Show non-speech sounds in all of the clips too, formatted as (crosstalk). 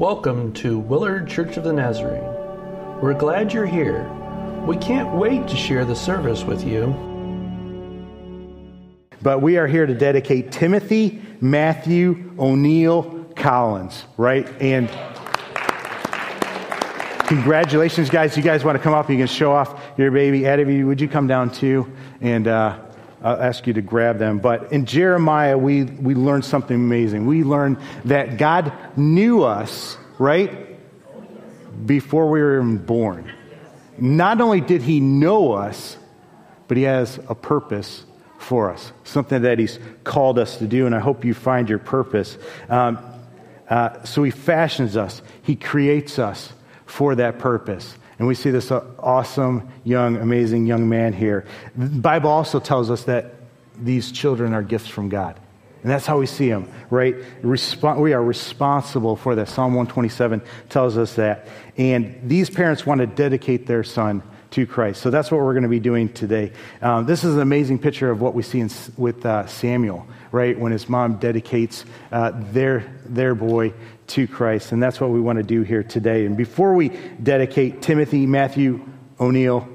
Welcome to Willard Church of the Nazarene. We're glad you're here. We can't wait to share the service with you. But we are here to dedicate Timothy Matthew O'Neill Collins, right? And congratulations, guys. You guys want to come up? You can show off your baby. Eddie, would you come down too? And uh, I'll ask you to grab them. But in Jeremiah, we, we learned something amazing. We learned that God knew us, right? Before we were even born. Not only did He know us, but He has a purpose for us, something that He's called us to do. And I hope you find your purpose. Um, uh, so He fashions us, He creates us for that purpose. And we see this uh, awesome, young, amazing young man here. The Bible also tells us that these children are gifts from God. And that's how we see them, right? We are responsible for that. Psalm 127 tells us that. And these parents want to dedicate their son to Christ. So that's what we're going to be doing today. Um, this is an amazing picture of what we see in, with uh, Samuel, right? When his mom dedicates uh, their, their boy to Christ. And that's what we want to do here today. And before we dedicate Timothy Matthew O'Neill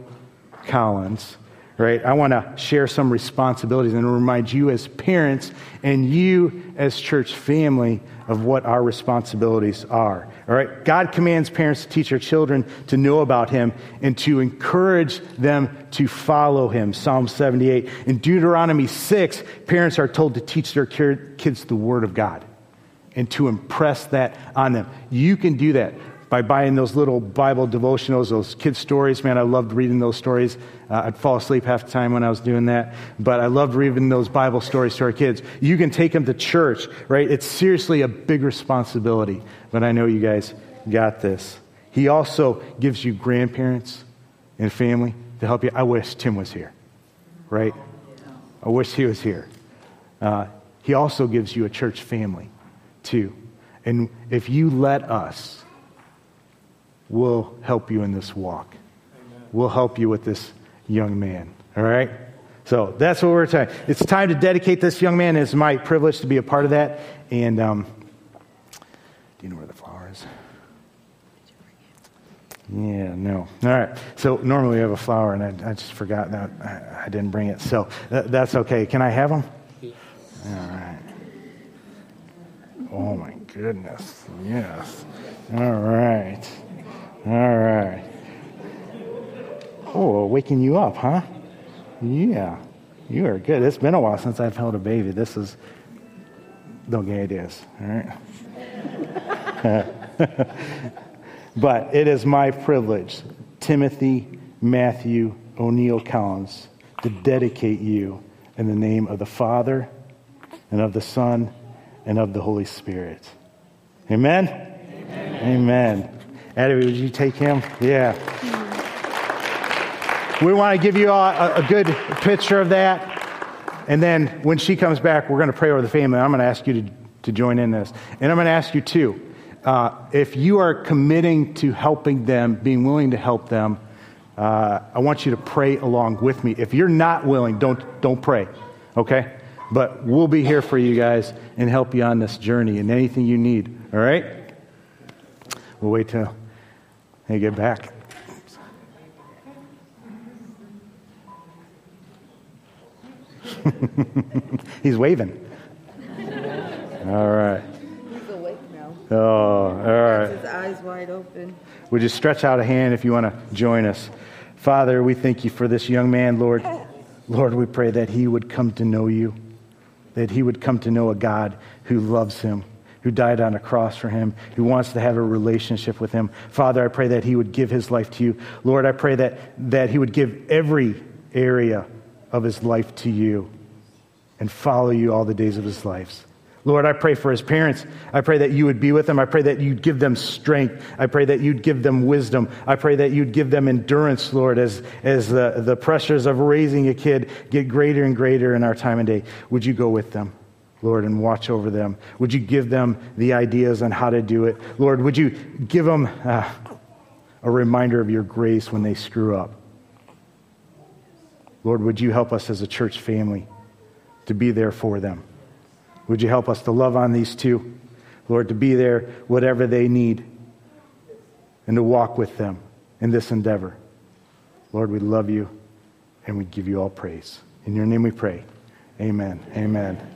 Collins, right, I want to share some responsibilities and remind you as parents and you as church family of what our responsibilities are. All right? God commands parents to teach their children to know about him and to encourage them to follow him. Psalm 78. In Deuteronomy 6, parents are told to teach their kids the word of God and to impress that on them. You can do that by buying those little Bible devotionals, those kid stories. Man, I loved reading those stories. Uh, I'd fall asleep half the time when I was doing that, but I loved reading those Bible stories to our kids. You can take them to church, right? It's seriously a big responsibility, but I know you guys got this. He also gives you grandparents and family to help you. I wish Tim was here, right? I wish he was here. Uh, he also gives you a church family too. And if you let us, we'll help you in this walk. Amen. We'll help you with this young man. All right? So that's what we're saying. It's time to dedicate this young man. It's my privilege to be a part of that. And um, do you know where the flower is? Yeah, no. All right. So normally we have a flower, and I, I just forgot that I, I, didn't bring it. So that, that's okay. Can I have them? All right. Oh my goodness. Yes. All right. All right. Oh, waking you up, huh? Yeah. You are good. It's been a while since I've held a baby. This is gay ideas. All right. (laughs) but it is my privilege, Timothy Matthew O'Neill Collins, to dedicate you in the name of the Father and of the Son and of the Holy Spirit. Amen? Amen. Amen. Would you take him? Yeah. We want to give you a, a good picture of that. And then when she comes back, we're going to pray over the family. I'm going to ask you to, to join in this. And I'm going to ask you too uh, if you are committing to helping them, being willing to help them, uh, I want you to pray along with me. If you're not willing, don't, don't pray, okay? But we'll be here for you guys and help you on this journey and anything you need, all right? We'll wait till they get back. (laughs) He's waving. All right. He's awake now. Oh, all right. His eyes wide open. Would you stretch out a hand if you want to join us? Father, we thank you for this young man, Lord. Lord, we pray that he would come to know you that he would come to know a God who loves him, who died on a cross for him, who wants to have a relationship with him. Father, I pray that he would give his life to you. Lord, I pray that, that he would give every area of his life to you and follow you all the days of his life. Lord, I pray for his parents. I pray that you would be with them. I pray that you'd give them strength. I pray that you'd give them wisdom. I pray that you'd give them endurance, Lord, as, as the, the pressures of raising a kid get greater and greater in our time and day. Would you go with them? Lord, and watch over them. Would you give them the ideas on how to do it? Lord, would you give them uh, a reminder of your grace when they screw up? Lord, would you help us as a church family to be there for them? Would you help us to love on these two? Lord, to be there, whatever they need, and to walk with them in this endeavor. Lord, we love you and we give you all praise. In your name we pray. Amen. Amen.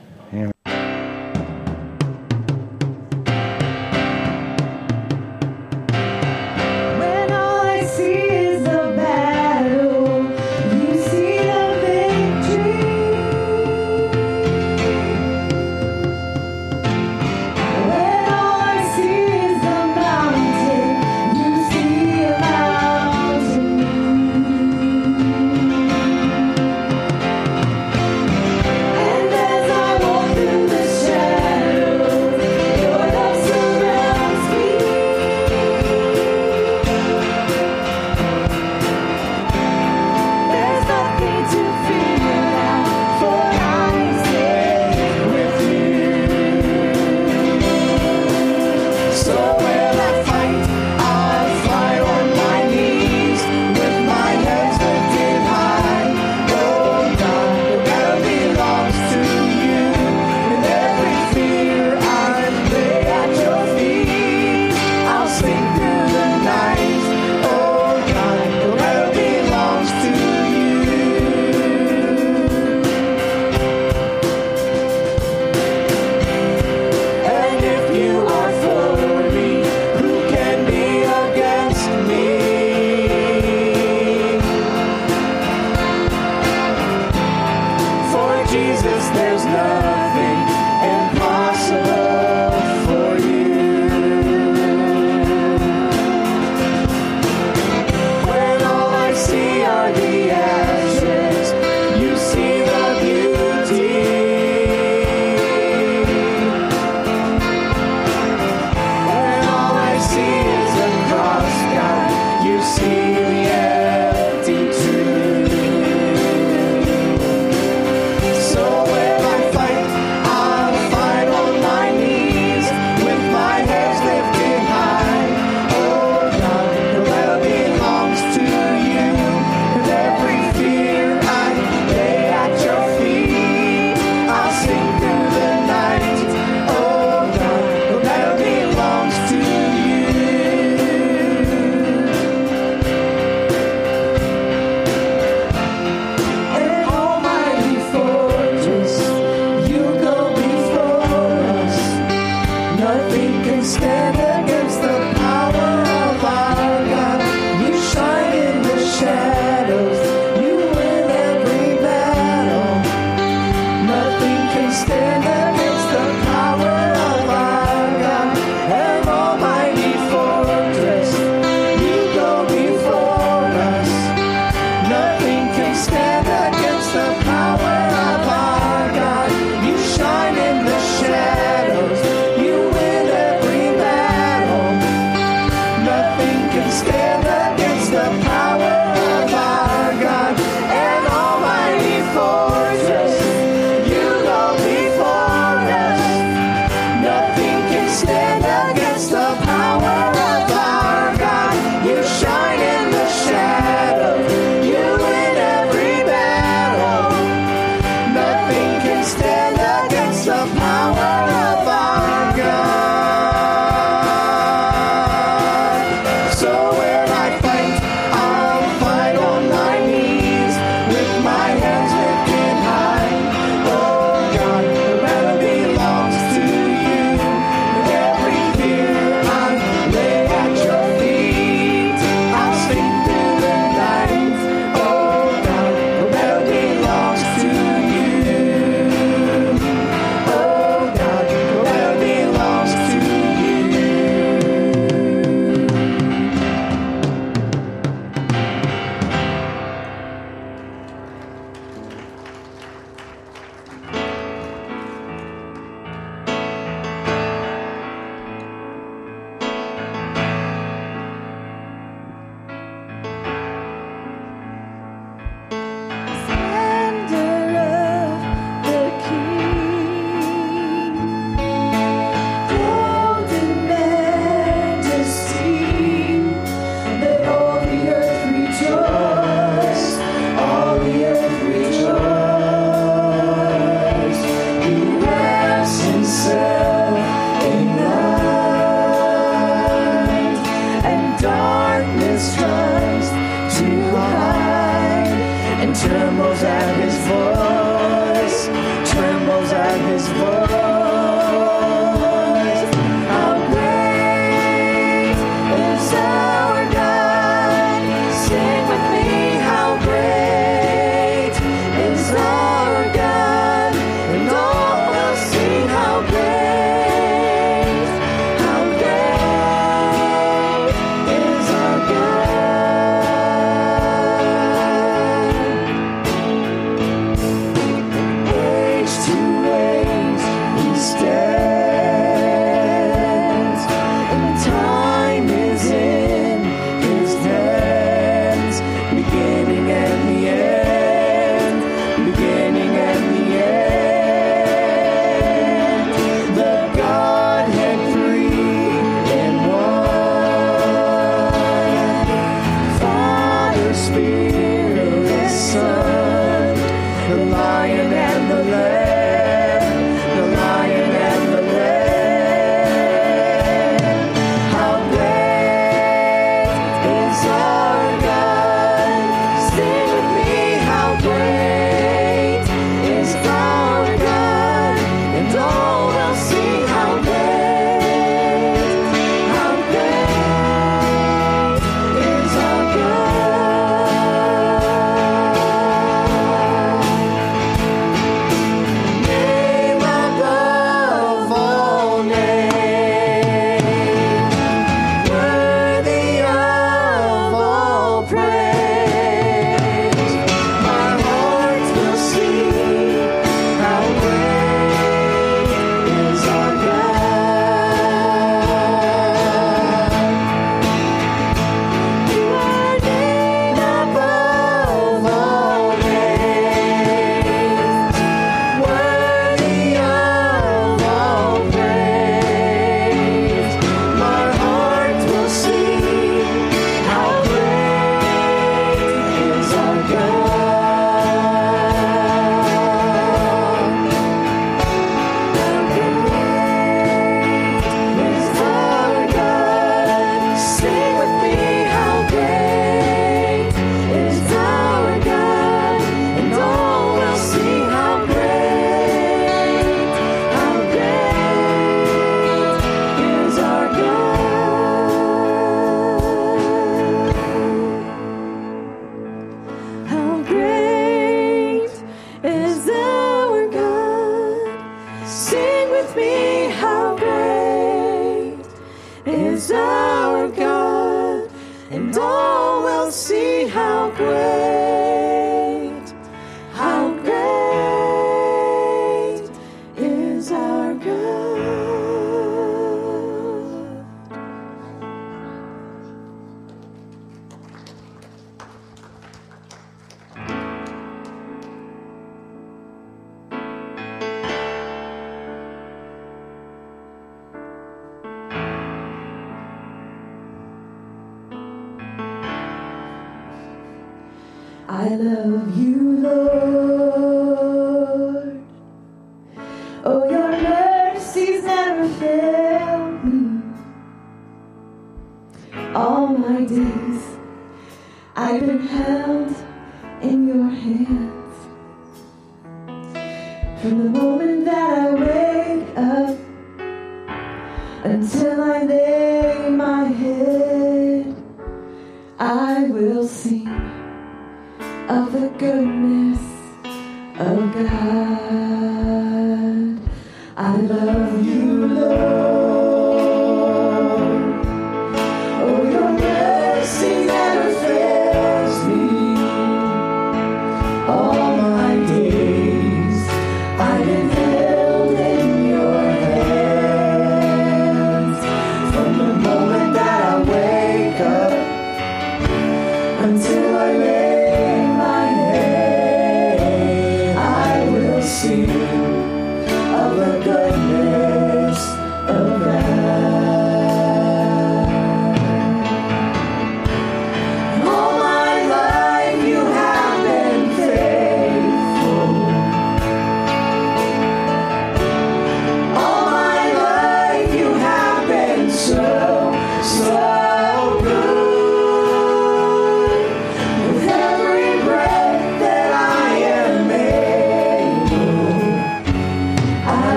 I love you, Lord.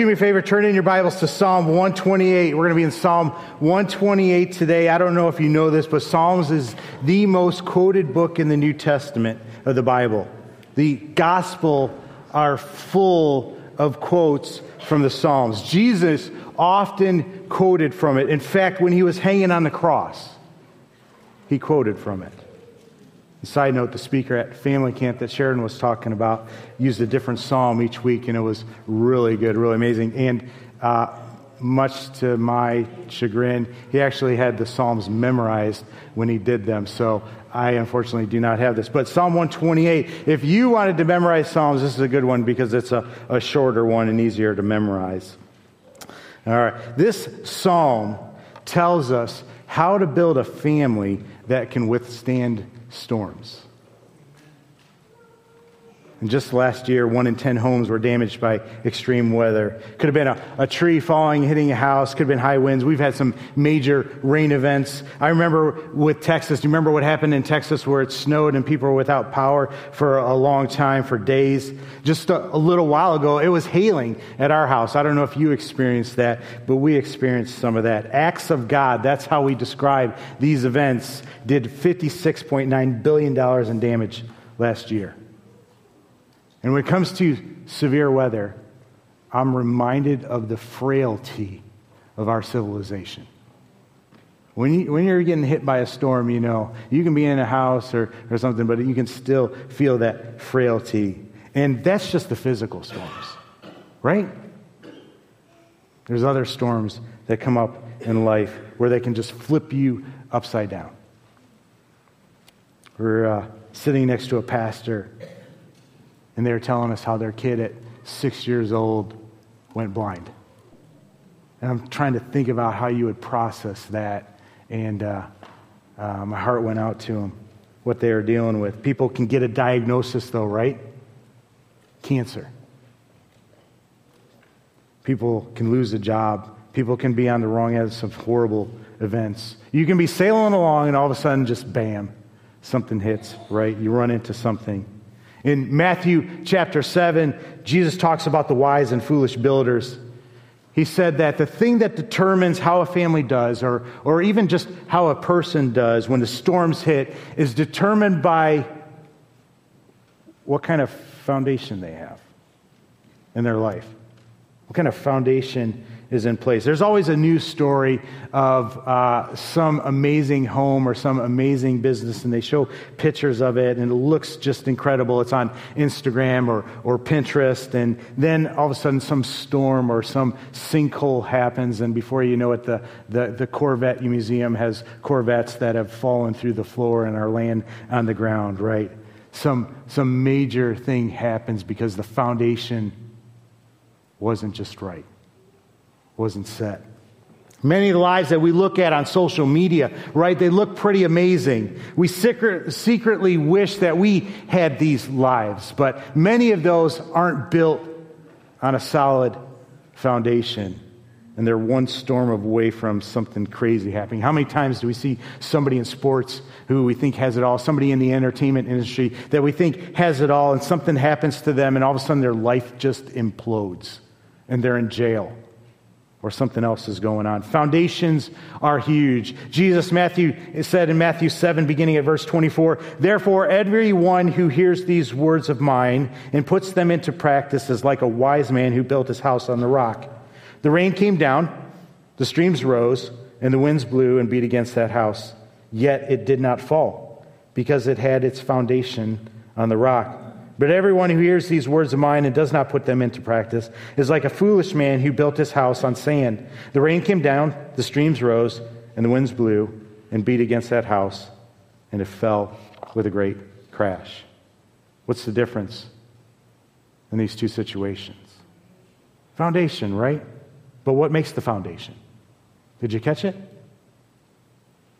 Do me a favor? Turn in your Bibles to Psalm 128. We're going to be in Psalm 128 today. I don't know if you know this, but Psalms is the most quoted book in the New Testament of the Bible. The gospel are full of quotes from the Psalms. Jesus often quoted from it. In fact, when he was hanging on the cross, he quoted from it. Side note, the speaker at family camp that Sheridan was talking about used a different psalm each week, and it was really good, really amazing. And uh, much to my chagrin, he actually had the psalms memorized when he did them. So I unfortunately do not have this. But Psalm 128, if you wanted to memorize psalms, this is a good one because it's a, a shorter one and easier to memorize. All right, this psalm tells us how to build a family that can withstand storms. And just last year, one in 10 homes were damaged by extreme weather. Could have been a, a tree falling, hitting a house, could have been high winds. We've had some major rain events. I remember with Texas, do you remember what happened in Texas where it snowed and people were without power for a long time, for days? Just a, a little while ago, it was hailing at our house. I don't know if you experienced that, but we experienced some of that. Acts of God, that's how we describe these events, did $56.9 billion in damage last year. And when it comes to severe weather, I'm reminded of the frailty of our civilization. When, you, you're getting hit by a storm, you know, you can be in a house or, or something, but you can still feel that frailty. And that's just the physical storms, right? There's other storms that come up in life where they can just flip you upside down. We're uh, sitting next to a pastor and they were telling us how their kid at six years old went blind. And I'm trying to think about how you would process that. And uh, uh, my heart went out to them, what they were dealing with. People can get a diagnosis, though, right? Cancer. People can lose a job. People can be on the wrong end of some horrible events. You can be sailing along, and all of a sudden, just bam, something hits, right? You run into something. In Matthew chapter 7, Jesus talks about the wise and foolish builders. He said that the thing that determines how a family does, or, or even just how a person does when the storms hit, is determined by what kind of foundation they have in their life. What kind of foundation is in place. There's always a new story of uh, some amazing home or some amazing business, and they show pictures of it, and it looks just incredible. It's on Instagram or, or Pinterest, and then all of a sudden, some storm or some sinkhole happens, and before you know it, the, the, the Corvette Museum has Corvettes that have fallen through the floor and are laying on the ground, right? Some, some major thing happens because the foundation wasn't just right wasn't set. Many of the lives that we look at on social media, right, they look pretty amazing. We secret, secretly wish that we had these lives, but many of those aren't built on a solid foundation. And they're one storm away from something crazy happening. How many times do we see somebody in sports who we think has it all, somebody in the entertainment industry that we think has it all, and something happens to them, and all of a sudden their life just implodes, and they're in jail? Or something else is going on. Foundations are huge. Jesus Matthew said in Matthew 7 beginning at verse 24, "Therefore everyone who hears these words of mine and puts them into practice is like a wise man who built his house on the rock. The rain came down, the streams rose, and the winds blew and beat against that house, yet it did not fall, because it had its foundation on the rock." But everyone who hears these words of mine and does not put them into practice is like a foolish man who built his house on sand. The rain came down, the streams rose, and the winds blew and beat against that house, and it fell with a great crash. What's the difference in these two situations? Foundation, right? But what makes the foundation? Did you catch it?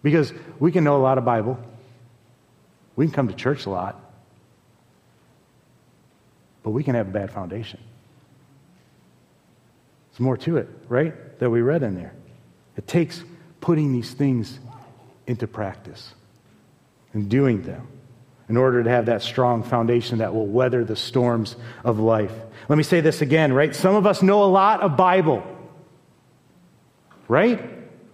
Because we can know a lot of Bible, we can come to church a lot, but we can have a bad foundation. There's more to it, right? That we read in there. It takes putting these things into practice and doing them in order to have that strong foundation that will weather the storms of life. Let me say this again, right? Some of us know a lot of Bible, right?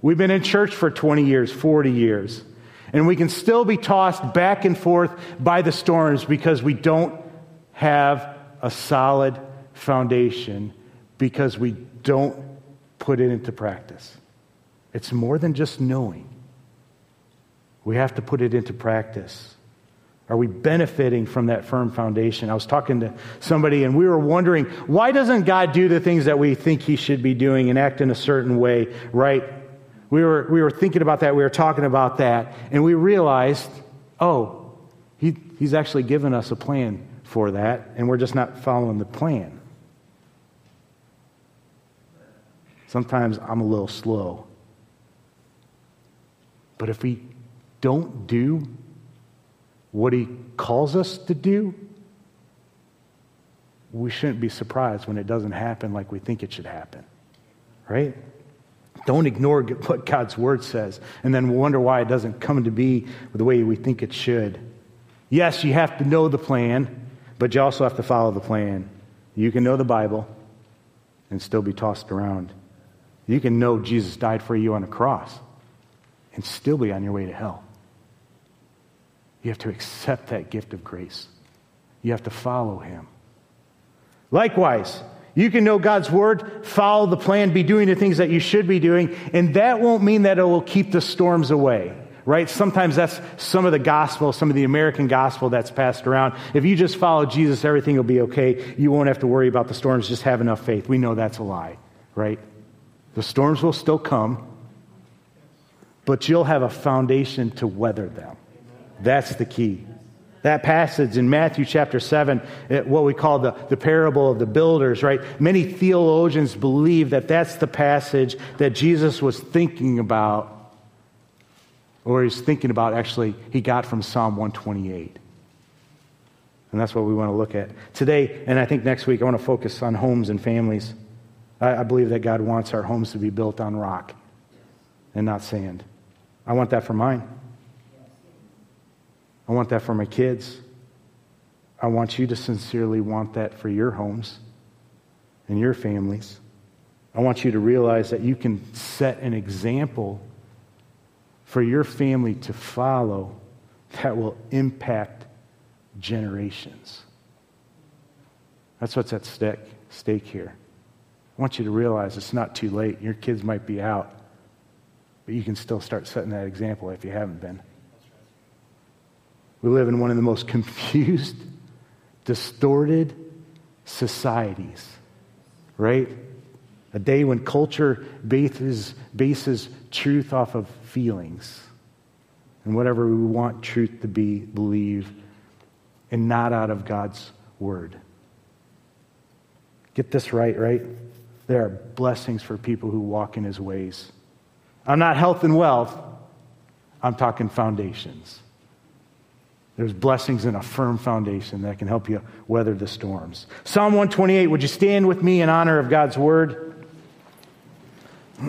We've been in church for 20 years, 40 years, and we can still be tossed back and forth by the storms because we don't have a solid foundation because we don't put it into practice. It's more than just knowing. We have to put it into practice. Are we benefiting from that firm foundation? I was talking to somebody and we were wondering why doesn't God do the things that we think he should be doing and act in a certain way, right? We were, we were thinking about that, we were talking about that, and we realized, oh, he, he's actually given us a plan for that, and we're just not following the plan. Sometimes I'm a little slow. But if we don't do what he calls us to do, we shouldn't be surprised when it doesn't happen like we think it should happen. Right? Don't ignore what God's word says and then wonder why it doesn't come to be the way we think it should. Yes, you have to know the plan, but you also have to follow the plan. You can know the Bible and still be tossed around. You can know Jesus died for you on a cross and still be on your way to hell. You have to accept that gift of grace. You have to follow him. Likewise, you can know God's word, follow the plan, be doing the things that you should be doing, and that won't mean that it will keep the storms away, right? Sometimes that's some of the gospel, some of the American gospel that's passed around. If you just follow Jesus, everything will be okay. You won't have to worry about the storms, just have enough faith. We know that's a lie, right? The storms will still come, but you'll have a foundation to weather them. That's the key. That passage in Matthew chapter 7, eh, what we call the, the parable of the builders, right? Many theologians believe that that's the passage that Jesus was thinking about, or he's thinking about actually, he got from Psalm 128. And that's what we want to look at. Today, and I think next week, I want to focus on homes and families. I, I believe that God wants our homes to be built on rock and not sand. I want that for mine. I want that for my kids. I want you to sincerely want that for your homes and your families. I want you to realize that you can set an example for your family to follow that will impact generations. That's what's at stake, stake here. I want you to realize it's not too late. Your kids might be out, but you can still start setting that example if you haven't been. We live in one of the most (laughs) confused, distorted societies, right? A day when culture bases, bases truth off of feelings and whatever we want truth to be, believe, and not out of God's word. Get this right, right? There are blessings for people who walk in his ways. I'm not health and wealth, I'm talking foundations. There's blessings in a firm foundation that can help you weather the storms. Psalm 128, would you stand with me in honor of God's word? (clears throat)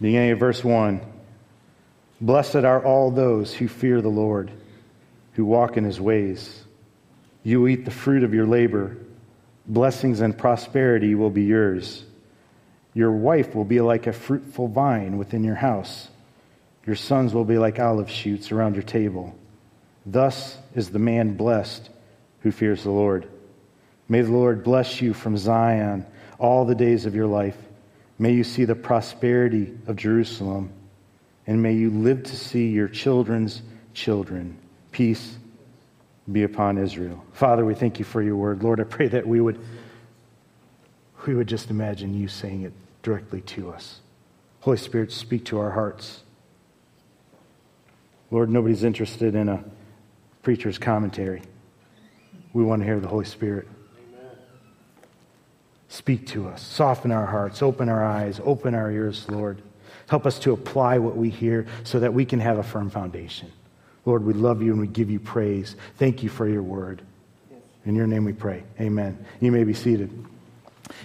Beginning of verse 1 Blessed are all those who fear the Lord, who walk in his ways. You eat the fruit of your labor, blessings and prosperity will be yours. Your wife will be like a fruitful vine within your house. Your sons will be like olive shoots around your table. Thus is the man blessed who fears the Lord. May the Lord bless you from Zion all the days of your life. May you see the prosperity of Jerusalem, and may you live to see your children's children. Peace be upon Israel. Father, we thank you for your word. Lord, I pray that we would, we would just imagine you saying it directly to us. Holy Spirit, speak to our hearts. Lord, nobody's interested in a preacher's commentary. We want to hear the Holy Spirit. Amen. Speak to us. Soften our hearts. Open our eyes. Open our ears, Lord. Help us to apply what we hear so that we can have a firm foundation. Lord, we love you and we give you praise. Thank you for your word. In your name we pray. Amen. You may be seated.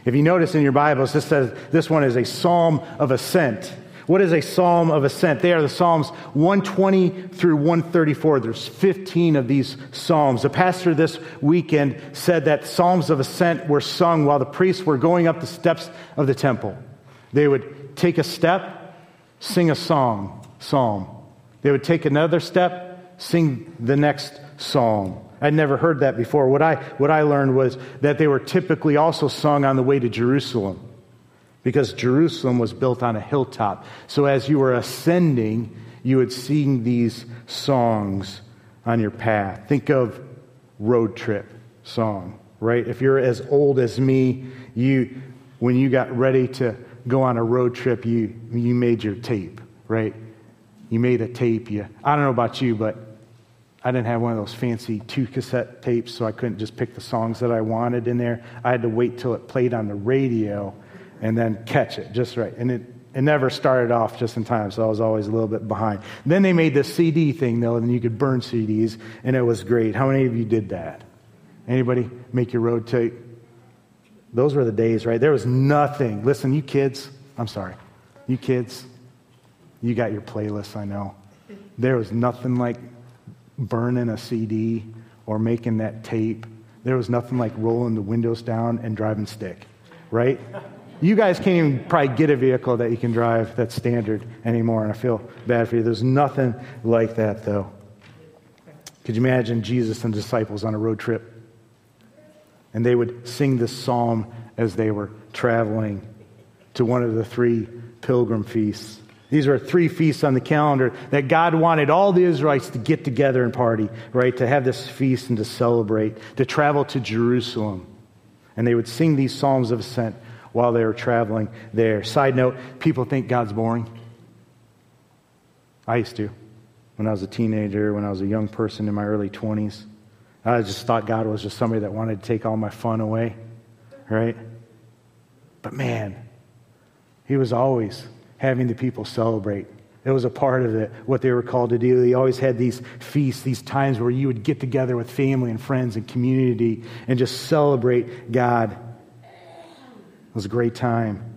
If you notice in your Bibles, this says this one is a psalm of ascent. What is a psalm of ascent? They are the Psalms 120 through 134. There's 15 of these psalms. The pastor this weekend said that psalms of ascent were sung while the priests were going up the steps of the temple. They would take a step, sing a song, psalm. They would take another step, sing the next psalm. I'd never heard that before. What I, what I learned was that they were typically also sung on the way to Jerusalem because Jerusalem was built on a hilltop. So as you were ascending, you would sing these songs on your path. Think of road trip song, right? If you're as old as me, you when you got ready to go on a road trip, you you made your tape, right? You made a tape. You I don't know about you, but I didn't have one of those fancy two cassette tapes, so I couldn't just pick the songs that I wanted in there. I had to wait till it played on the radio and then catch it just right. And it, it never started off just in time, so I was always a little bit behind. Then they made this CD thing, though, and you could burn CDs, and it was great. How many of you did that? Anybody make your road tape? Those were the days, right? There was nothing. Listen, you kids, I'm sorry. You kids, you got your playlists, I know. There was nothing like burning a CD or making that tape. There was nothing like rolling the windows down and driving stick, right? You guys can't even probably get a vehicle that you can drive that's standard anymore, and I feel bad for you. There's nothing like that, though. Could you imagine Jesus and disciples on a road trip? And they would sing this psalm as they were traveling to one of the three pilgrim feasts. These are three feasts on the calendar that God wanted all the Israelites to get together and party, right? To have this feast and to celebrate, to travel to Jerusalem. And they would sing these psalms of ascent while they were traveling there. Side note people think God's boring. I used to when I was a teenager, when I was a young person in my early 20s. I just thought God was just somebody that wanted to take all my fun away, right? But man, He was always having the people celebrate. It was a part of it, what they were called to do. He always had these feasts, these times where you would get together with family and friends and community and just celebrate God. It was a great time.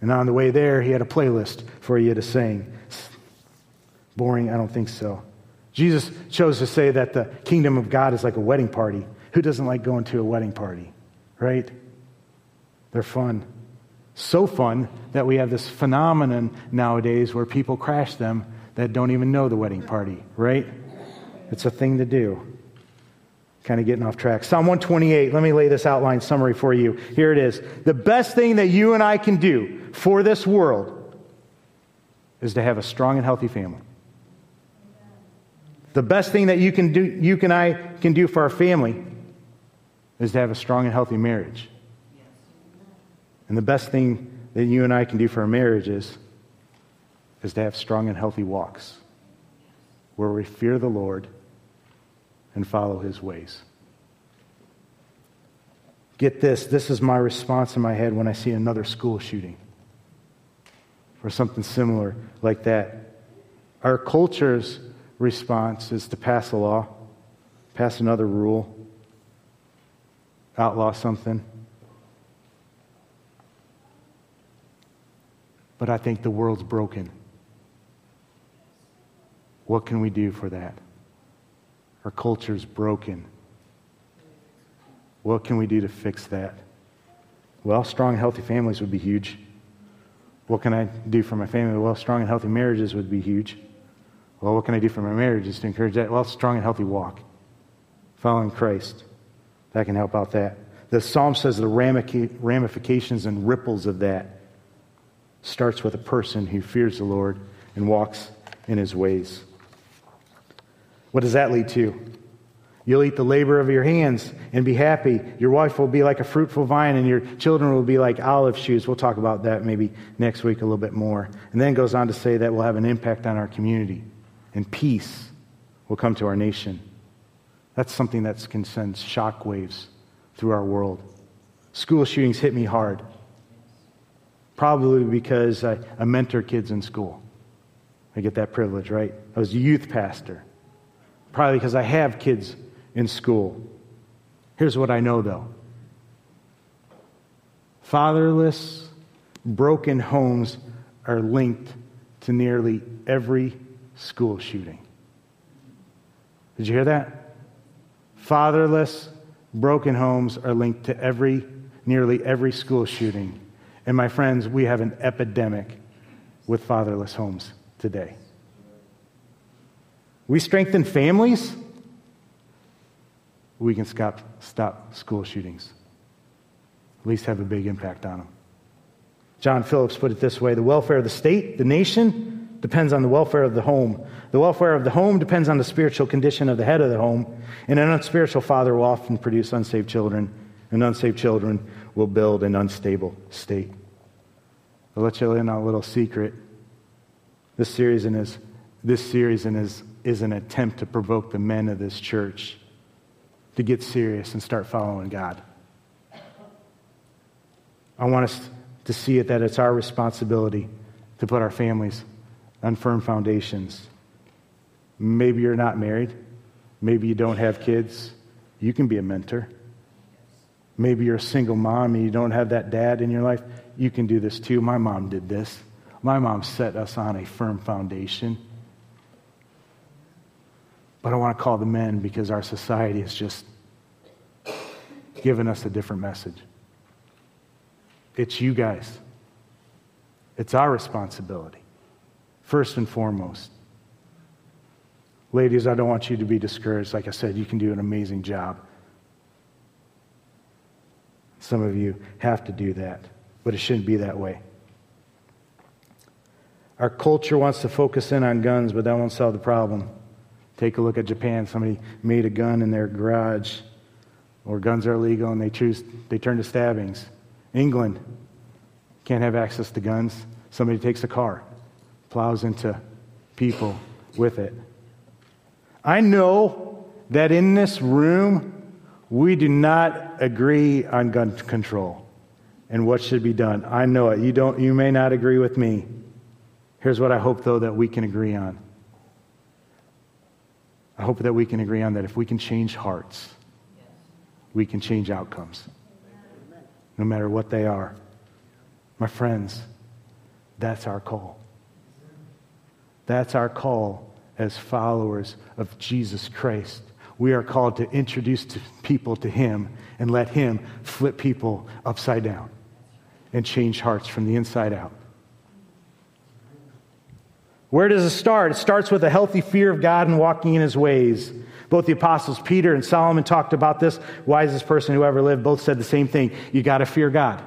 And on the way there, he had a playlist for you to sing. Boring? I don't think so. Jesus chose to say that the kingdom of God is like a wedding party. Who doesn't like going to a wedding party? Right? They're fun. So fun that we have this phenomenon nowadays where people crash them that don't even know the wedding party, right? It's a thing to do. Kind of getting off track. Psalm 128, let me lay this outline summary for you. Here it is. The best thing that you and I can do for this world is to have a strong and healthy family. The best thing that you can do, you and I can do for our family is to have a strong and healthy marriage. And the best thing that you and I can do for our marriages is to have strong and healthy walks where we fear the Lord and follow his ways. Get this this is my response in my head when I see another school shooting or something similar like that. Our culture's response is to pass a law, pass another rule, outlaw something. But I think the world's broken. What can we do for that? Our culture's broken. What can we do to fix that? Well, strong, healthy families would be huge. What can I do for my family? Well, strong and healthy marriages would be huge. Well, what can I do for my marriage is to encourage that? Well, strong and healthy walk. Following Christ. That can help out that. The psalm says the ramifications and ripples of that starts with a person who fears the Lord and walks in his ways. What does that lead to? You'll eat the labor of your hands and be happy. Your wife will be like a fruitful vine, and your children will be like olive shoots. We'll talk about that maybe next week a little bit more. And then goes on to say that we'll have an impact on our community, and peace will come to our nation. That's something that can send shockwaves through our world. School shootings hit me hard, probably because I, I mentor kids in school. I get that privilege, right? I was a youth pastor probably because I have kids in school. Here's what I know though fatherless, broken homes are linked to nearly every school shooting. Did you hear that? Fatherless, broken homes are linked to every, nearly every school shooting. And my friends, we have an epidemic with fatherless homes today. We strengthen families, we can stop, stop school shootings. At least have a big impact on them. John Phillips put it this way the welfare of the state, the nation, depends on the welfare of the home. The welfare of the home depends on the spiritual condition of the head of the home. And an unspiritual father will often produce unsaved children, and unsaved children will build an unstable state. I'll let you in on a little secret. This series is, this series is, is an attempt to provoke the men of this church to get serious and start following God. I want us to see it that it's our responsibility to put our families on firm foundations. Maybe you're not married. Maybe you don't have kids. You can be a mentor. Maybe you're a single mom and you don't have that dad in your life. You can do this too. My mom did this. My mom set us on a firm foundation. But I want to call the men because our society has just given us a different message. It's you guys. It's our responsibility, first and foremost. Ladies, I don't want you to be discouraged. Like I said, you can do an amazing job. Some of you have to do that, but it shouldn't be that way. Our culture wants to focus in on guns, but that won't solve the problem. Take a look at Japan. Somebody made a gun in their garage, or guns are illegal, and they choose they turn to stabbings. England can't have access to guns. Somebody takes a car, plows into people with it. I know that in this room, we do not agree on gun control and what should be done. I know it. You, don't, you may not agree with me. Here's what I hope, though, that we can agree on. I hope that we can agree on that if we can change hearts, we can change outcomes no matter what they are. My friends, that's our call. That's our call as followers of Jesus Christ. We are called to introduce people to Him and let Him flip people upside down and change hearts from the inside out. Where does it start? It starts with a healthy fear of God and walking in His ways. Both the apostles Peter and Solomon talked about this. Wisest person who ever lived both said the same thing. You got to fear God.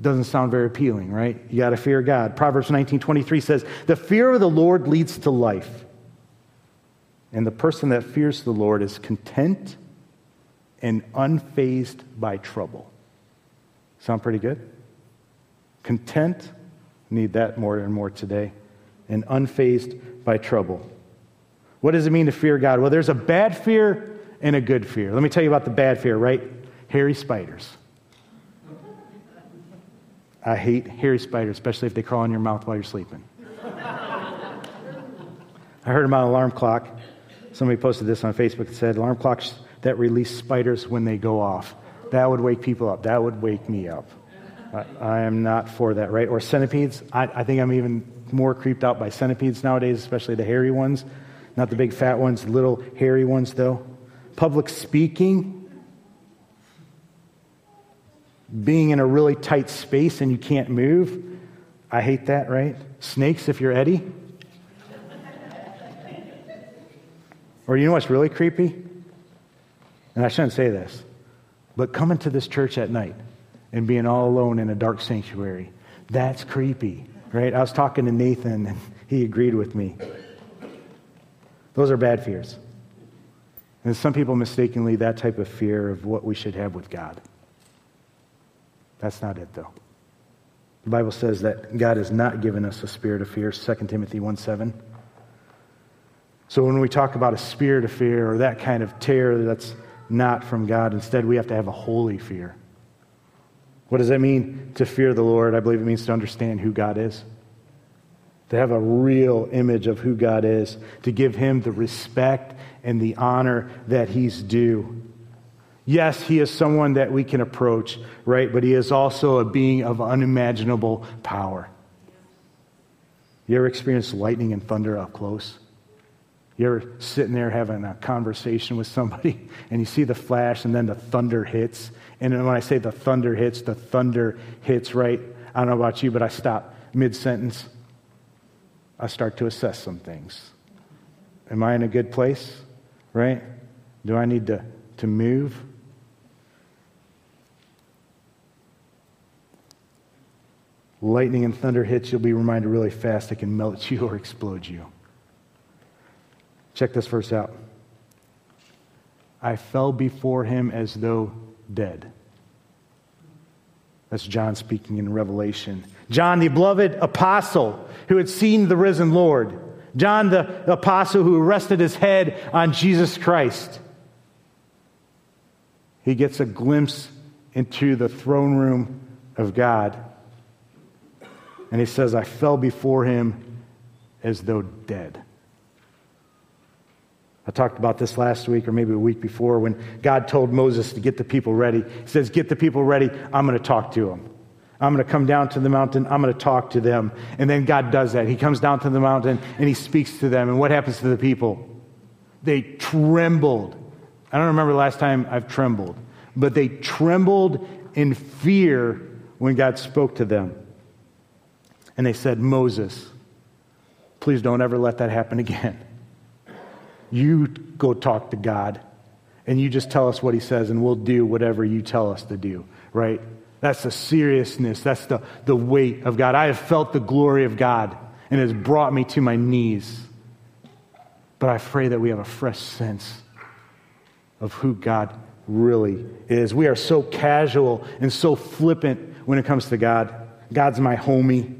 Doesn't sound very appealing, right? You got to fear God. Proverbs 19:23 says, "The fear of the Lord leads to life." And the person that fears the Lord is content and unfazed by trouble. Sound pretty good? Content, need that more and more today, and unfazed by trouble. What does it mean to fear God? Well, there's a bad fear and a good fear. Let me tell you about the bad fear, right? Hairy spiders. I hate hairy spiders, especially if they crawl in your mouth while you're sleeping. I heard about an alarm clock. Somebody posted this on Facebook and said alarm clocks that release spiders when they go off. That would wake people up. That would wake me up. I, I am not for that, right? Or centipedes. I, I think I'm even more creeped out by centipedes nowadays, especially the hairy ones. Not the big fat ones, little hairy ones, though. Public speaking. Being in a really tight space and you can't move. I hate that, right? Snakes, if you're Eddie. or you know what's really creepy? And I shouldn't say this, but coming to this church at night and being all alone in a dark sanctuary, that's creepy, right? I was talking to Nathan and he agreed with me. Those are bad fears. And some people mistakenly that type of fear of what we should have with God. That's not it, though. The Bible says that God has not given us a spirit of fear, 2 Timothy 1 7. So when we talk about a spirit of fear or that kind of terror that's not from God, instead we have to have a holy fear. What does that mean to fear the Lord? I believe it means to understand who God is to have a real image of who God is, to give him the respect and the honor that he's due. Yes, he is someone that we can approach, right? But he is also a being of unimaginable power. You ever experienced lightning and thunder up close? You ever sitting there having a conversation with somebody (laughs) and you see the flash and then the thunder hits? And when I say the thunder hits, the thunder hits, right? I don't know about you, but I stop mid sentence. I start to assess some things. Am I in a good place? Right? Do I need to, to move? Lightning and thunder hits, you'll be reminded really fast it can melt (laughs) you or explode you. Check this verse out. I fell before him as though dead. That's John speaking in Revelation. John, the beloved apostle who had seen the risen Lord. John, the apostle who rested his head on Jesus Christ. He gets a glimpse into the throne room of God. And he says, I fell before him as though dead. I talked about this last week or maybe a week before when God told Moses to get the people ready. He says, Get the people ready. I'm going to talk to them. I'm going to come down to the mountain. I'm going to talk to them. And then God does that. He comes down to the mountain and he speaks to them. And what happens to the people? They trembled. I don't remember the last time I've trembled, but they trembled in fear when God spoke to them. And they said, Moses, please don't ever let that happen again. You go talk to God and you just tell us what he says and we'll do whatever you tell us to do, right? That's the seriousness. That's the, the weight of God. I have felt the glory of God and it has brought me to my knees. But I pray that we have a fresh sense of who God really is. We are so casual and so flippant when it comes to God. God's my homie.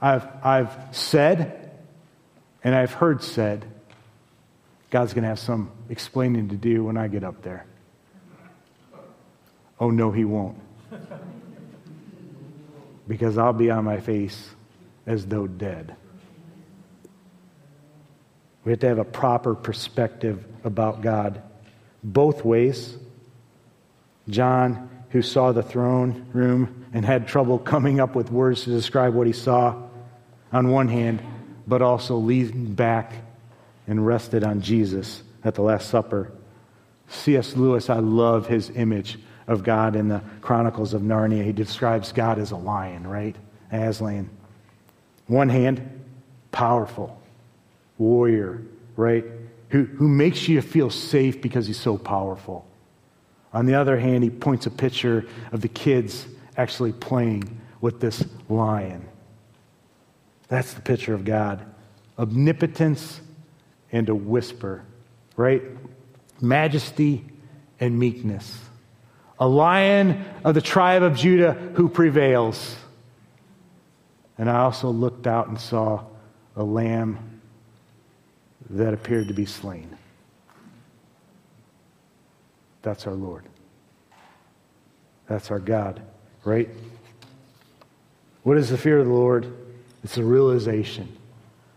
I've, I've said and I've heard said God's going to have some explaining to do when I get up there. Oh, no, He won't. Because I'll be on my face as though dead. We have to have a proper perspective about God, both ways. John, who saw the throne room and had trouble coming up with words to describe what he saw, on one hand, but also leaned back and rested on Jesus at the Last Supper. C.S. Lewis, I love his image of God in the Chronicles of Narnia. He describes God as a lion, right? Aslan. One hand, powerful, warrior, right? Who, who makes you feel safe because he's so powerful. On the other hand, he points a picture of the kids actually playing with this lion. That's the picture of God omnipotence and a whisper, right? Majesty and meekness. A lion of the tribe of Judah who prevails. And I also looked out and saw a lamb that appeared to be slain. That's our Lord. That's our God, right? What is the fear of the Lord? It's a realization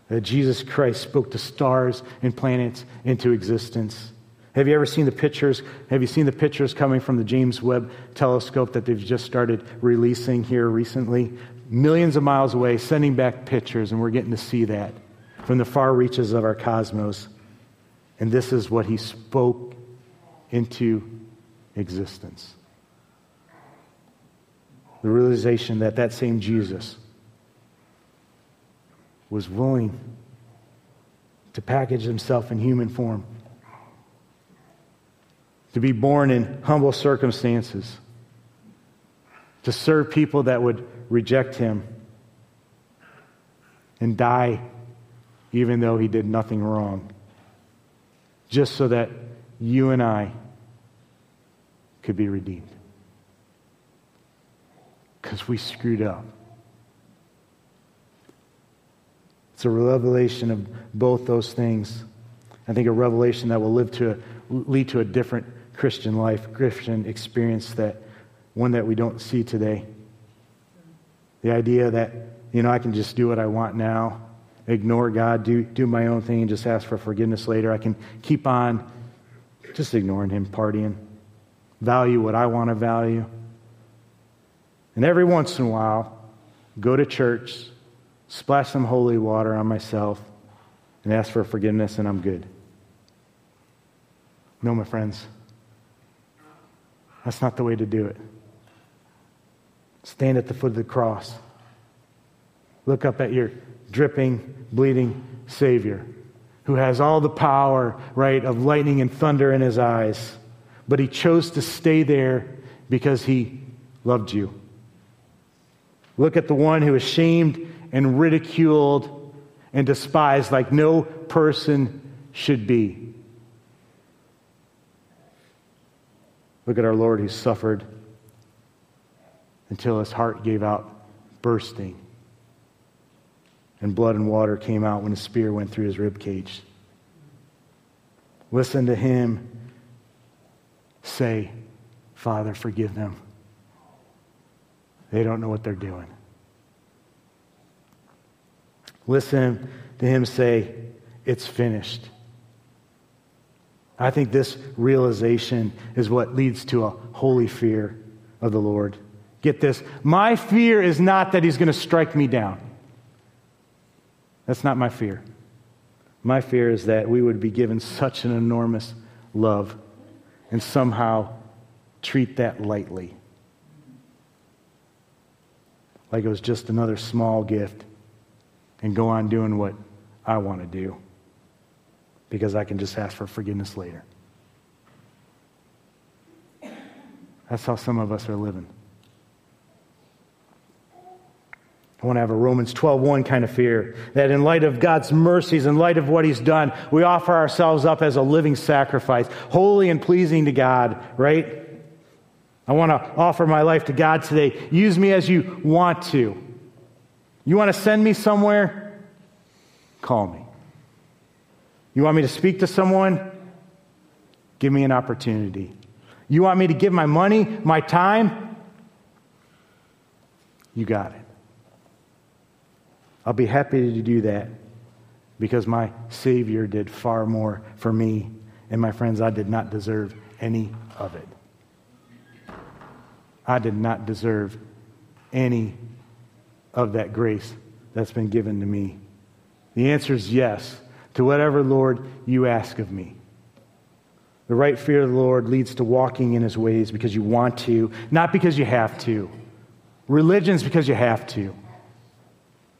that Jesus Christ spoke the stars and planets into existence. Have you ever seen the pictures? Have you seen the pictures coming from the James Webb telescope that they've just started releasing here recently? Millions of miles away, sending back pictures, and we're getting to see that from the far reaches of our cosmos. And this is what he spoke into existence. The realization that that same Jesus was willing to package himself in human form, to be born in humble circumstances, to serve people that would reject him, and die even though he did nothing wrong, just so that you and I could be redeemed. Because we screwed up. It's a revelation of both those things. I think a revelation that will live to a, lead to a different Christian life, Christian experience that one that we don't see today. The idea that you know, I can just do what I want now, ignore God, do, do my own thing, and just ask for forgiveness later. I can keep on just ignoring Him, partying, value what I want to value. And every once in a while, go to church, splash some holy water on myself, and ask for forgiveness, and I'm good. No, my friends, that's not the way to do it. Stand at the foot of the cross. Look up at your dripping, bleeding Savior who has all the power, right, of lightning and thunder in his eyes. But he chose to stay there because he loved you. Look at the one who is shamed and ridiculed and despised like no person should be. Look at our Lord who suffered until his heart gave out bursting. And blood and water came out when a spear went through his rib cage. Listen to him say, Father, forgive them. They don't know what they're doing. Listen to him say, It's finished. I think this realization is what leads to a holy fear of the Lord. Get this. My fear is not that he's going to strike me down. That's not my fear. My fear is that we would be given such an enormous love and somehow treat that lightly. Like it was just another small gift and go on doing what I want to do because I can just ask for forgiveness later. That's how some of us are living. I want to have a Romans 12:1 kind of fear that in light of God's mercies, in light of what he's done, we offer ourselves up as a living sacrifice, holy and pleasing to God, right? I want to offer my life to God today. Use me as you want to. You want to send me somewhere? Call me. You want me to speak to someone? Give me an opportunity. You want me to give my money, my time? You got it. I'll be happy to do that because my Savior did far more for me. And my friends, I did not deserve any of it. I did not deserve any of that grace that's been given to me. The answer is yes to whatever, Lord, you ask of me. The right fear of the Lord leads to walking in his ways because you want to, not because you have to. Religion's because you have to.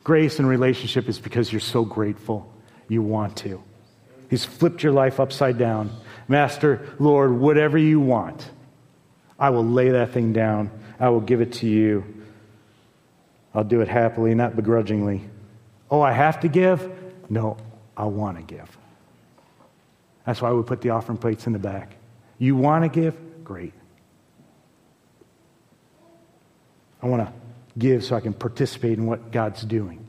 Grace and relationship is because you're so grateful you want to. He's flipped your life upside down. Master, Lord, whatever you want, I will lay that thing down. I will give it to you. I'll do it happily, not begrudgingly. Oh, I have to give? No, I want to give. That's why we put the offering plates in the back. You want to give? Great. I want to give so I can participate in what God's doing.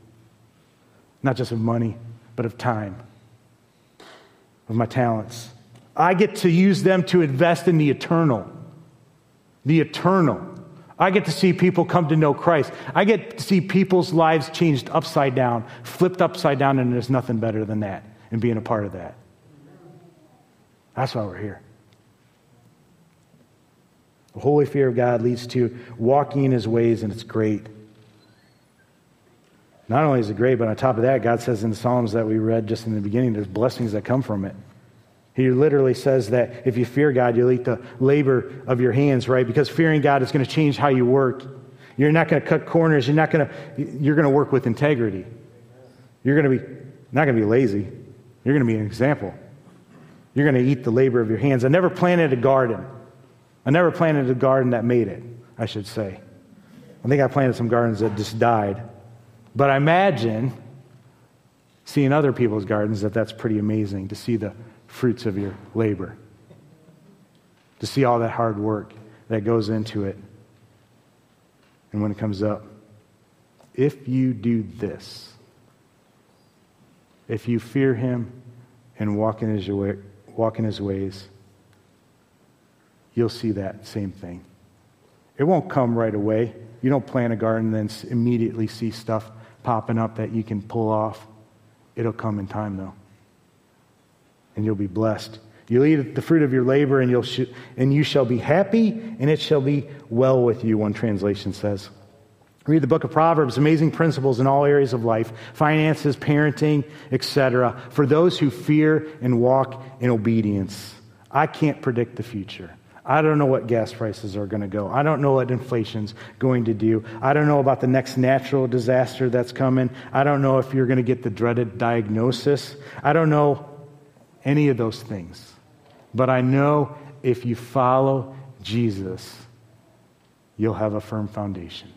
Not just of money, but of time, of my talents. I get to use them to invest in the eternal. The eternal. I get to see people come to know Christ. I get to see people's lives changed upside down, flipped upside down, and there's nothing better than that and being a part of that. That's why we're here. The holy fear of God leads to walking in his ways, and it's great. Not only is it great, but on top of that, God says in the Psalms that we read just in the beginning, there's blessings that come from it. He literally says that if you fear God, you'll eat the labor of your hands, right? Because fearing God is going to change how you work. You're not going to cut corners. You're not going to, you're going to work with integrity. You're going to be, not going to be lazy. You're going to be an example. You're going to eat the labor of your hands. I never planted a garden. I never planted a garden that made it, I should say. I think I planted some gardens that just died. But I imagine seeing other people's gardens that that's pretty amazing to see the fruits of your labor, to see all that hard work that goes into it. And when it comes up, if you do this, if you fear him and walk in his, way, walk in his ways, you'll see that same thing. It won't come right away. You don't plant a garden and then immediately see stuff popping up that you can pull off. It'll come in time, though. And you'll be blessed. You'll eat the fruit of your labor, and, you'll sh- and you shall be happy, and it shall be well with you, one translation says. Read the book of Proverbs, amazing principles in all areas of life finances, parenting, etc. for those who fear and walk in obedience. I can't predict the future. I don't know what gas prices are going to go. I don't know what inflation's going to do. I don't know about the next natural disaster that's coming. I don't know if you're going to get the dreaded diagnosis. I don't know any of those things. But I know if you follow Jesus, you'll have a firm foundation.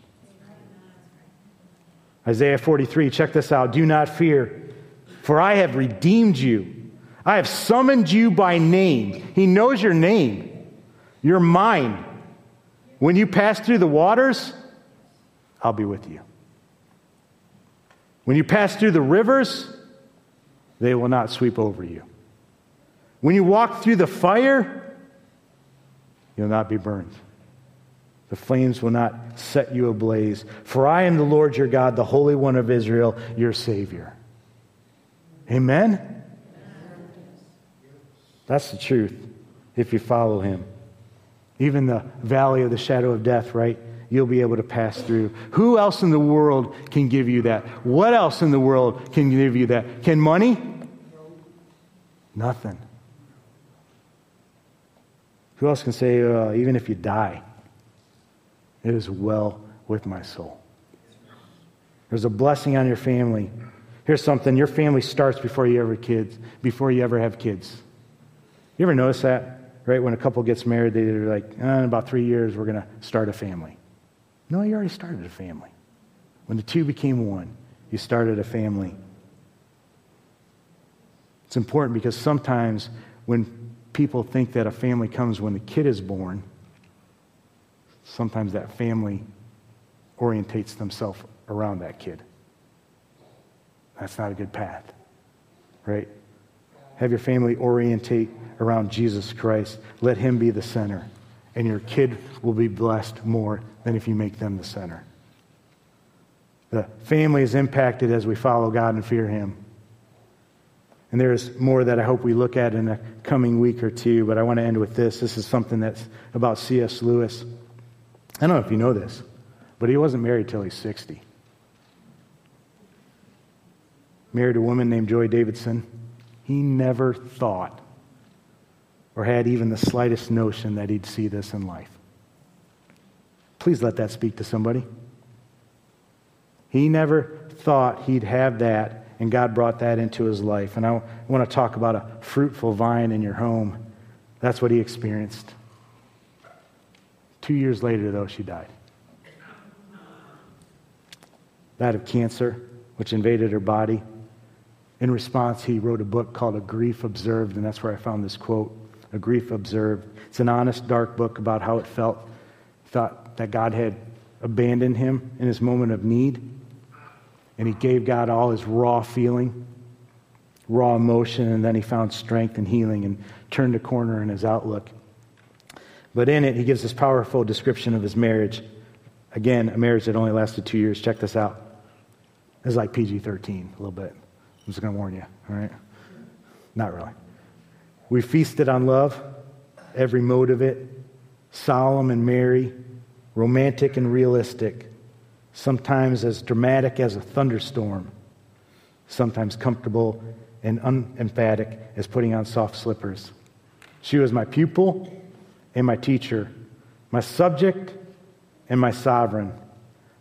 Isaiah 43, check this out. Do not fear, for I have redeemed you. I have summoned you by name. He knows your name. You're mine. When you pass through the waters, I'll be with you. When you pass through the rivers, they will not sweep over you. When you walk through the fire, you'll not be burned. The flames will not set you ablaze. For I am the Lord your God, the Holy One of Israel, your Savior. Amen? That's the truth if you follow him. Even the valley of the shadow of death, right? You'll be able to pass through. Who else in the world can give you that? What else in the world can give you that? Can money? Nothing. Who else can say, uh, even if you die, it is well with my soul? There's a blessing on your family. Here's something your family starts before you ever kids, before you ever have kids. You ever notice that? Right? When a couple gets married, they're like, oh, in about three years, we're going to start a family. No, you already started a family. When the two became one, you started a family. It's important because sometimes when people think that a family comes when the kid is born, sometimes that family orientates themselves around that kid. That's not a good path, right? Have your family orientate around Jesus Christ. Let Him be the center. And your kid will be blessed more than if you make them the center. The family is impacted as we follow God and fear Him. And there's more that I hope we look at in the coming week or two, but I want to end with this. This is something that's about C.S. Lewis. I don't know if you know this, but he wasn't married till he's 60. Married a woman named Joy Davidman. He never thought or had even the slightest notion that he'd see this in life. Please let that speak to somebody. He never thought he'd have that, and God brought that into his life. And I want to talk about a fruitful vine in your home. That's what he experienced. Two years later, though, she died. Died of cancer, which invaded her body. In response, he wrote a book called A Grief Observed, and that's where I found this quote A Grief Observed. It's an honest, dark book about how it felt. Thought that God had abandoned him in his moment of need, and he gave God all his raw feeling, raw emotion, and then he found strength and healing and turned a corner in his outlook. But in it, he gives this powerful description of his marriage. Again, a marriage that only lasted two years. Check this out. It's like PG 13, a little bit. I'm just going to warn you, all right? Not really. We feasted on love, every mode of it, solemn and merry, romantic and realistic, sometimes as dramatic as a thunderstorm, sometimes comfortable and unemphatic as putting on soft slippers. She was my pupil and my teacher, my subject and my sovereign,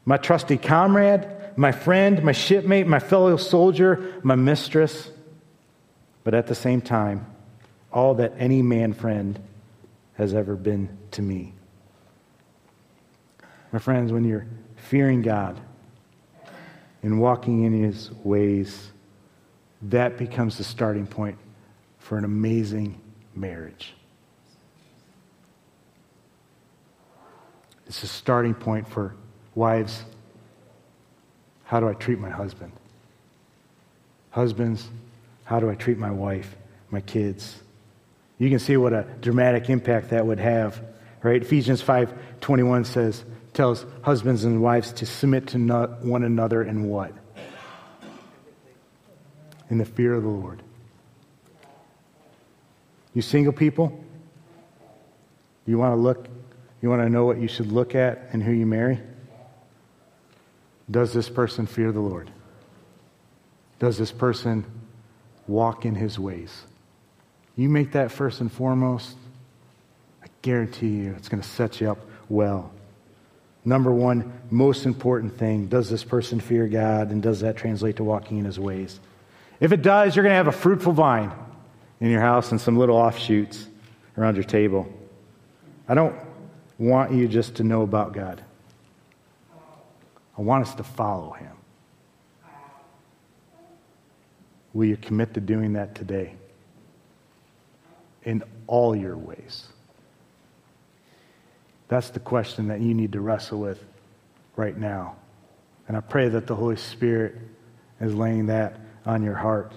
my trusty comrade my friend, my shipmate, my fellow soldier, my mistress, but at the same time, all that any man friend has ever been to me. My friends, when you're fearing God and walking in his ways, that becomes the starting point for an amazing marriage. It's a starting point for wives how do I treat my husband? Husbands, how do I treat my wife, my kids? You can see what a dramatic impact that would have, right? Ephesians 5:21 says tells husbands and wives to submit to one another in what? in the fear of the Lord. You single people, you want to look, you want to know what you should look at and who you marry? Does this person fear the Lord? Does this person walk in his ways? You make that first and foremost, I guarantee you it's going to set you up well. Number one, most important thing does this person fear God, and does that translate to walking in his ways? If it does, you're going to have a fruitful vine in your house and some little offshoots around your table. I don't want you just to know about God, I want us to follow him. Will you commit to doing that today? In all your ways. That's the question that you need to wrestle with right now. And I pray that the Holy Spirit is laying that on your heart.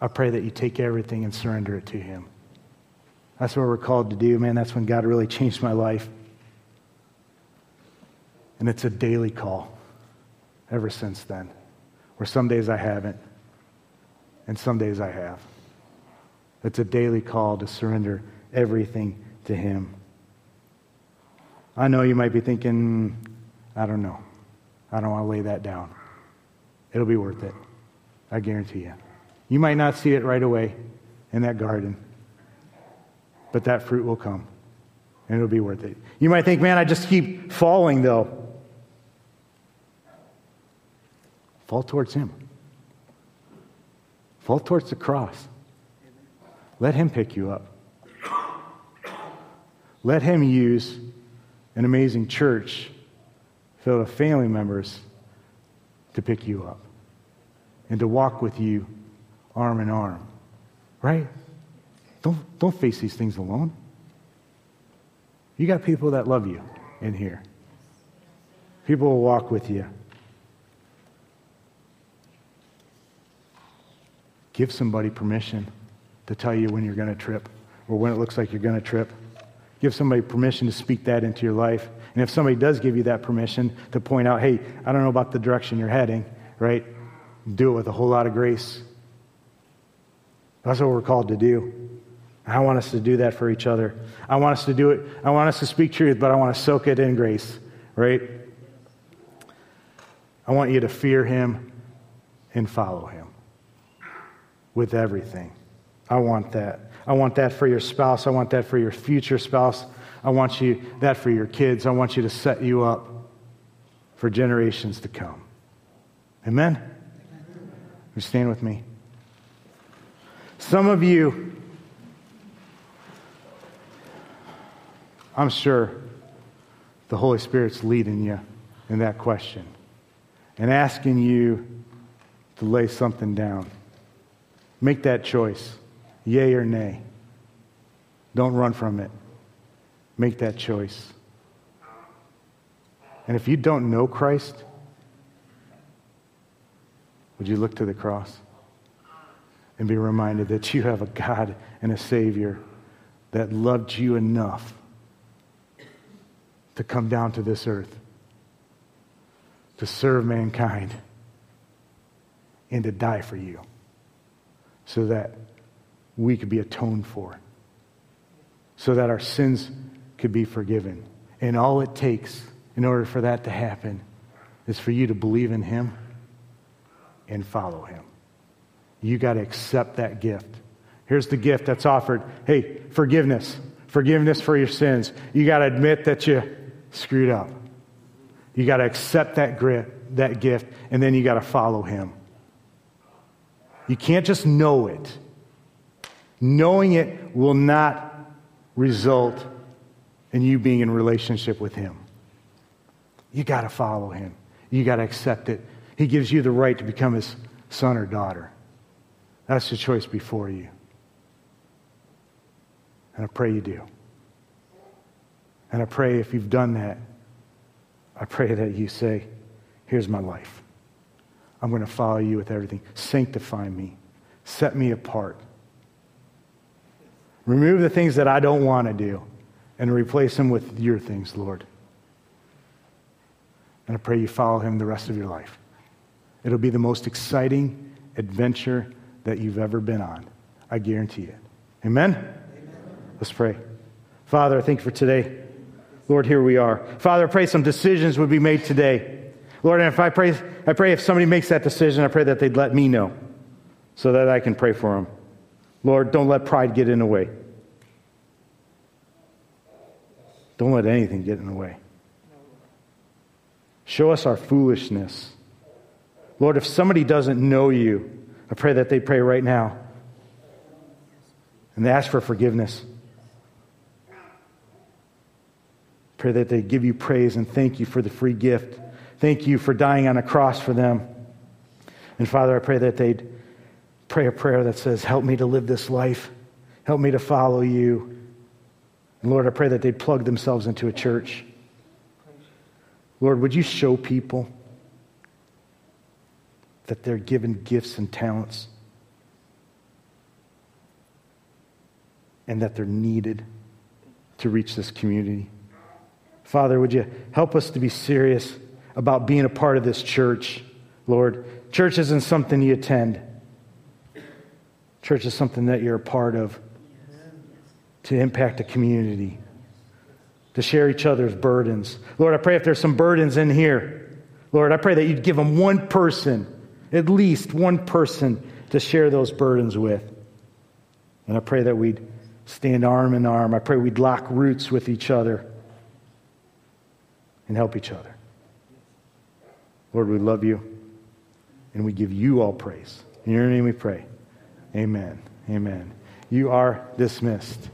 I pray that you take everything and surrender it to Him. That's what we're called to do, man. That's when God really changed my life. And it's a daily call ever since then, where some days I haven't, and some days I have. It's a daily call to surrender everything to Him. I know you might be thinking, I don't know. I don't want to lay that down. It'll be worth it. I guarantee you. You might not see it right away in that garden, but that fruit will come and it'll be worth it. You might think, man, I just keep falling though. Fall towards Him, fall towards the cross. Let Him pick you up. Let Him use an amazing church filled with family members to pick you up and to walk with you arm in arm. Right? Don't, don't face these things alone. You got people that love you in here. People will walk with you. Give somebody permission to tell you when you're going to trip or when it looks like you're going to trip. Give somebody permission to speak that into your life. And if somebody does give you that permission to point out, hey, I don't know about the direction you're heading, right? Do it with a whole lot of grace. That's what we're called to do. I want us to do that for each other. I want us to do it. I want us to speak truth, but I want to soak it in grace, right? I want you to fear him and follow him with everything. I want that. I want that for your spouse. I want that for your future spouse. I want you that for your kids. I want you to set you up for generations to come. Amen. You stand with me. Some of you, I'm sure the Holy Spirit's leading you in that question and asking you to lay something down. Make that choice, yay or nay. Don't run from it. Make that choice. And if you don't know Christ, would you look to the cross and be reminded that you have a God and a Savior that loved you enough to come down to this earth, to serve mankind, and to die for you so that we could be atoned for, so that our sins could be forgiven. And all it takes in order for that to happen is for you to believe in Him and follow Him. You got to accept that gift. Here's the gift that's offered hey, forgiveness. Forgiveness for your sins. You got to admit that you screwed up. You got to accept that, grit, that gift, and then you got to follow Him. You can't just know it. Knowing it will not result in you being in relationship with Him. You got to follow Him. You got to accept it. He gives you the right to become His son or daughter. That's the choice before you. And I pray you do. And I pray if you've done that, I pray that you say, Here's my life. I'm going to follow you with everything. Sanctify me, set me apart. Remove the things that I don't want to do and replace them with your things, Lord. And I pray you follow him the rest of your life. It'll be the most exciting adventure that you've ever been on. I guarantee it. Amen? Let's pray. Father, I thank you for today. Lord, here we are. Father, I pray some decisions would be made today. Lord, and if I pray, I pray if somebody makes that decision, I pray that they'd let me know so that I can pray for them. Lord, don't let pride get in the way. Don't let anything get in the way. Show us our foolishness. Lord, if somebody doesn't know you, I pray that they pray right now and they ask for forgiveness. Pray that they give you praise and thank you for the free gift. Thank you for dying on a cross for them. And Father, I pray that they'd pray a prayer that says, Help me to live this life. Help me to follow you. And Lord, I pray that they'd plug themselves into a church. Lord, would you show people that they're given gifts and talents and that they're needed to reach this community? Father, would you help us to be serious about being a part of this church, Lord? Church isn't something you attend, church is something that you're a part of to impact a community, to share each other's burdens. Lord, I pray if there's some burdens in here, Lord, I pray that you'd give them one person, at least one person, to share those burdens with. And I pray that we'd stand arm in arm. I pray we'd lock roots with each other and help each other. Lord, we love you and we give you all praise. In your name we pray. Amen. Amen. You are dismissed.